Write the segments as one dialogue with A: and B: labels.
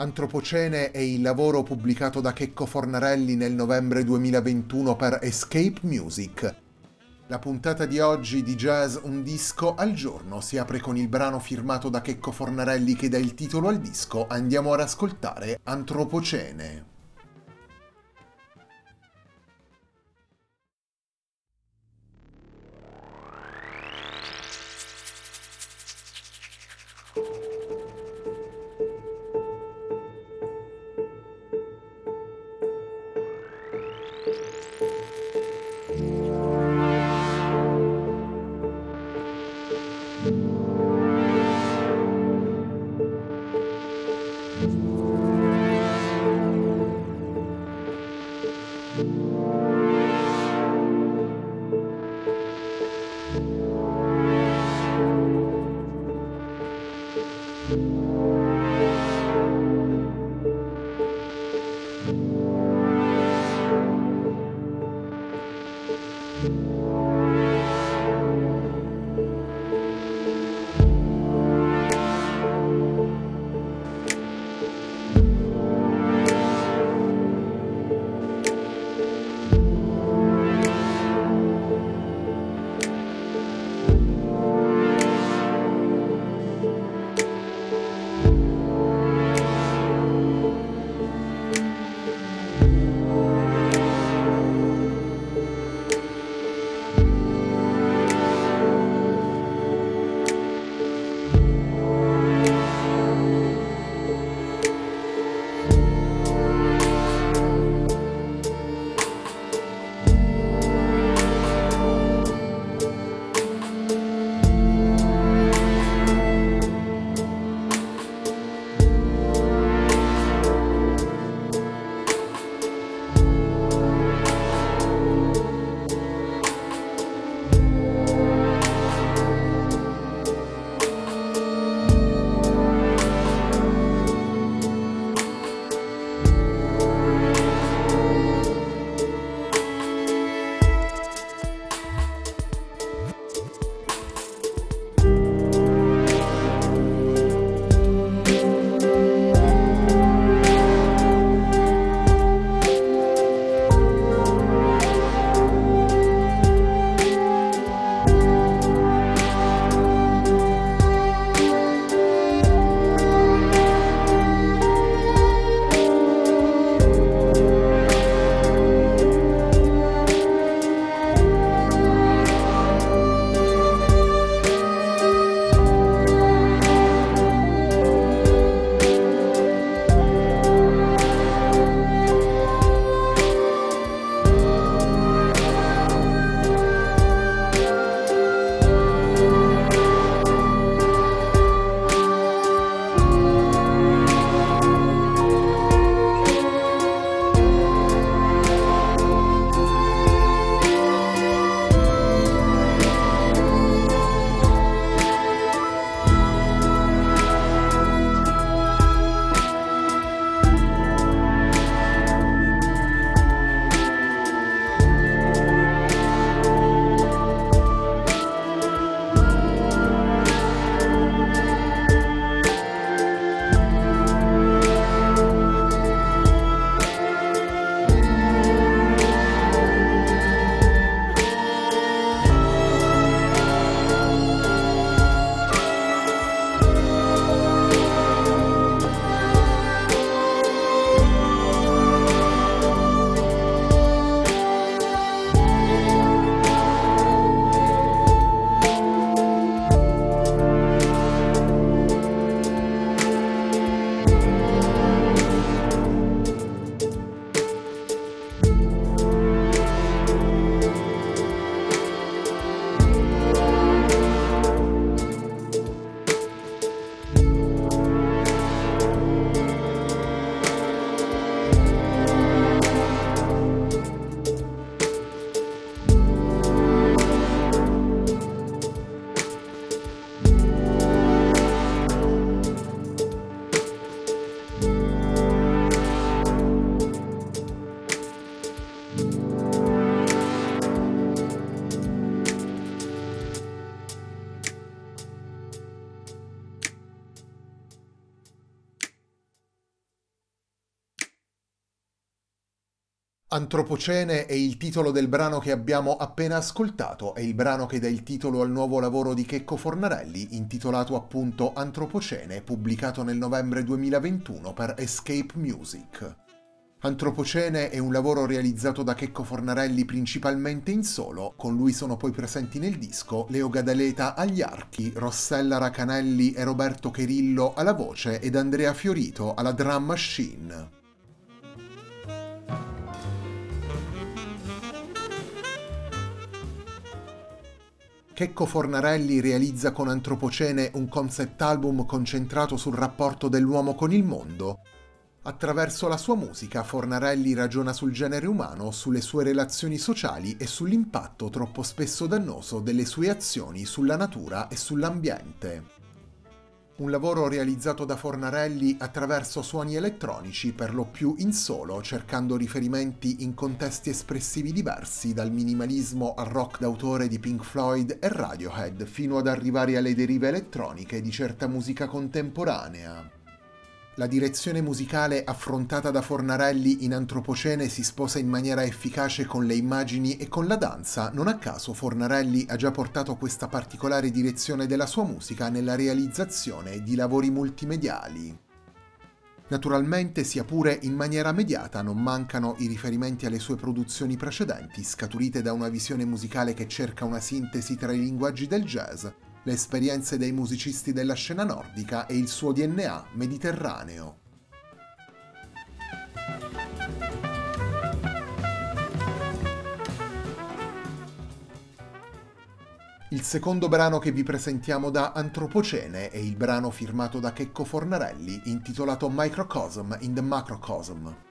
A: Antropocene è il lavoro pubblicato da Checco Fornarelli nel novembre 2021 per Escape Music. La puntata di oggi di Jazz Un disco al giorno si apre con il brano firmato da Checco Fornarelli che dà il titolo al disco. Andiamo ad ascoltare Antropocene. Antropocene è il titolo del brano che abbiamo appena ascoltato, è il brano che dà il titolo al nuovo lavoro di Checco Fornarelli, intitolato appunto Antropocene, pubblicato nel novembre 2021 per Escape Music. Antropocene è un lavoro realizzato da Checco Fornarelli principalmente in solo, con lui sono poi presenti nel disco Leo Gadaleta agli archi, Rossella Racanelli e Roberto Cherillo alla voce ed Andrea Fiorito alla drum machine. Checco Fornarelli realizza con Antropocene un concept album concentrato sul rapporto dell'uomo con il mondo. Attraverso la sua musica Fornarelli ragiona sul genere umano, sulle sue relazioni sociali e sull'impatto troppo spesso dannoso delle sue azioni sulla natura e sull'ambiente un lavoro realizzato da Fornarelli attraverso suoni elettronici per lo più in solo, cercando riferimenti in contesti espressivi diversi, dal minimalismo al rock d'autore di Pink Floyd e Radiohead, fino ad arrivare alle derive elettroniche di certa musica contemporanea. La direzione musicale affrontata da Fornarelli in Antropocene si sposa in maniera efficace con le immagini e con la danza, non a caso Fornarelli ha già portato questa particolare direzione della sua musica nella realizzazione di lavori multimediali. Naturalmente, sia pure in maniera mediata, non mancano i riferimenti alle sue produzioni precedenti, scaturite da una visione musicale che cerca una sintesi tra i linguaggi del jazz, le esperienze dei musicisti della scena nordica e il suo DNA mediterraneo. Il secondo brano che vi presentiamo da Antropocene è il brano firmato da Checco Fornarelli intitolato Microcosm in the Macrocosm.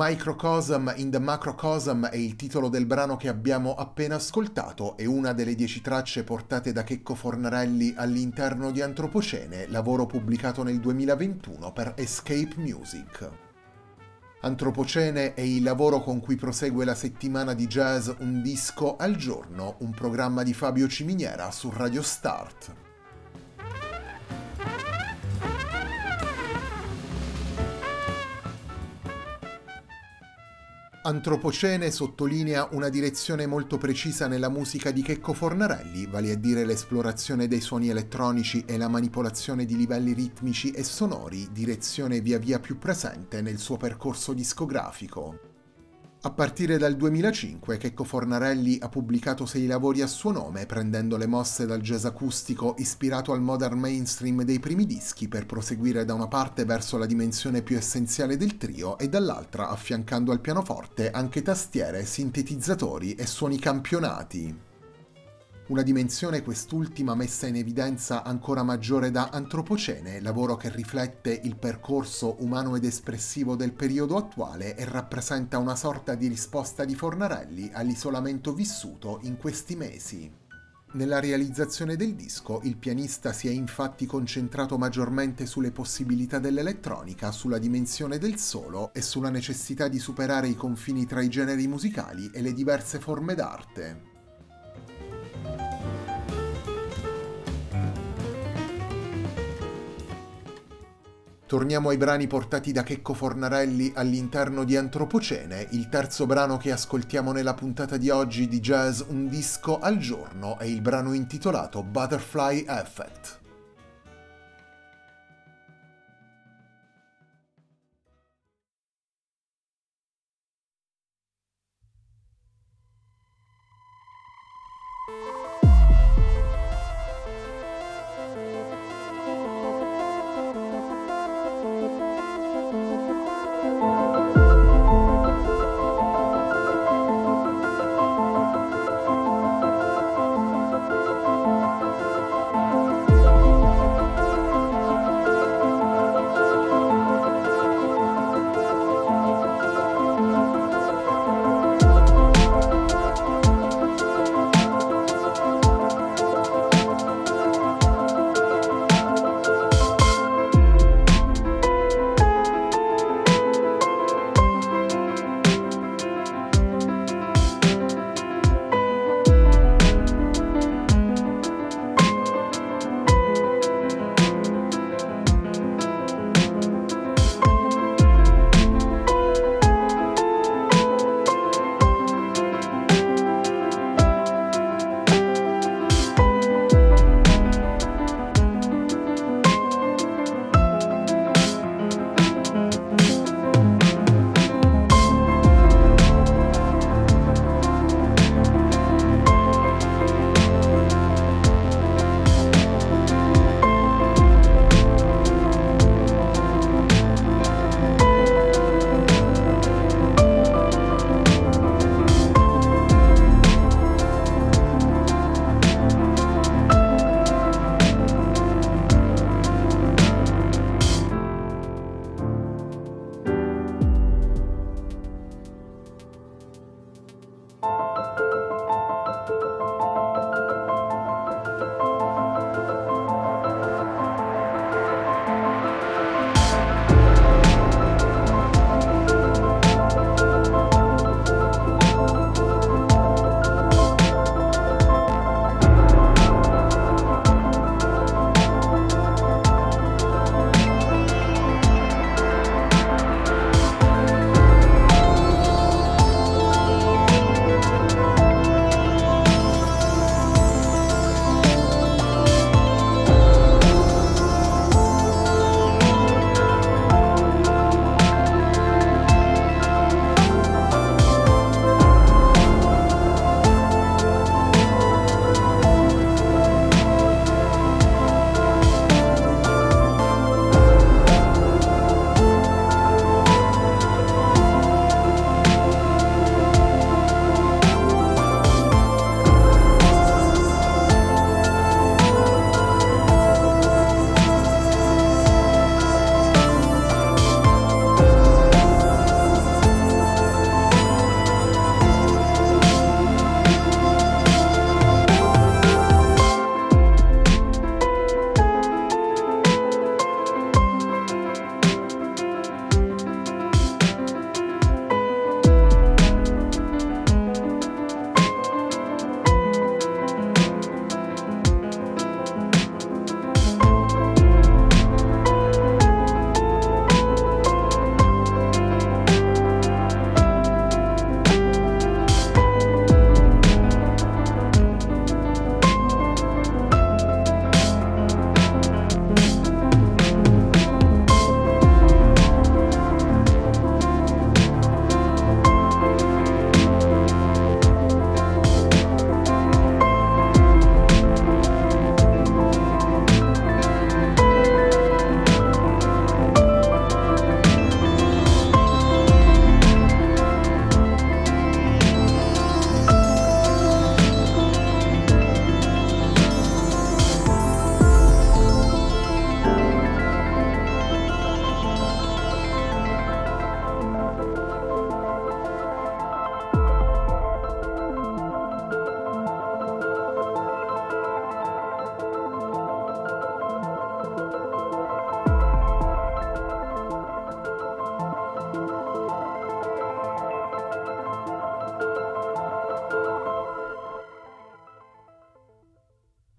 A: Microcosm in the Macrocosm è il titolo del brano che abbiamo appena ascoltato e una delle dieci tracce portate da Checco Fornarelli all'interno di Antropocene, lavoro pubblicato nel 2021 per Escape Music. Antropocene è il lavoro con cui prosegue la settimana di jazz Un disco al giorno, un programma di Fabio Ciminiera su Radio Start. Antropocene sottolinea una direzione molto precisa nella musica di Checco Fornarelli, vale a dire l'esplorazione dei suoni elettronici e la manipolazione di livelli ritmici e sonori, direzione via via più presente nel suo percorso discografico. A partire dal 2005 Checco Fornarelli ha pubblicato sei lavori a suo nome, prendendo le mosse dal jazz acustico ispirato al modern mainstream dei primi dischi per proseguire da una parte verso la dimensione più essenziale del trio e dall'altra affiancando al pianoforte anche tastiere, sintetizzatori e suoni campionati una dimensione quest'ultima messa in evidenza ancora maggiore da Antropocene, lavoro che riflette il percorso umano ed espressivo del periodo attuale e rappresenta una sorta di risposta di Fornarelli all'isolamento vissuto in questi mesi. Nella realizzazione del disco il pianista si è infatti concentrato maggiormente sulle possibilità dell'elettronica, sulla dimensione del solo e sulla necessità di superare i confini tra i generi musicali e le diverse forme d'arte. Torniamo ai brani portati da Checco Fornarelli all'interno di Antropocene, il terzo brano che ascoltiamo nella puntata di oggi di Jazz Un disco al giorno è il brano intitolato Butterfly Effect.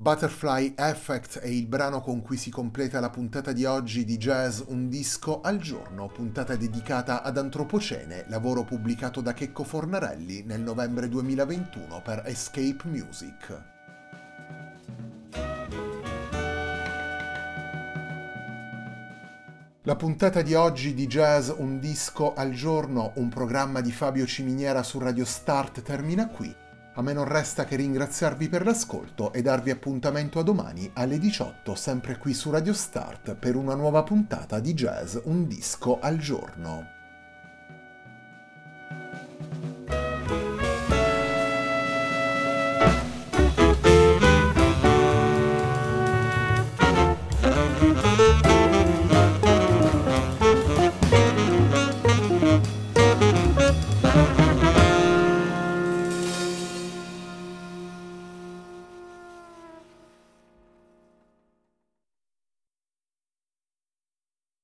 A: Butterfly Effect è il brano con cui si completa la puntata di oggi di Jazz Un disco al giorno, puntata dedicata ad Antropocene, lavoro pubblicato da Checco Fornarelli nel novembre 2021 per Escape Music. La puntata di oggi di Jazz Un disco al giorno, un programma di Fabio Ciminiera su Radio Start termina qui. A me non resta che ringraziarvi per l'ascolto e darvi appuntamento a domani alle 18 sempre qui su Radio Start per una nuova puntata di Jazz Un disco al giorno.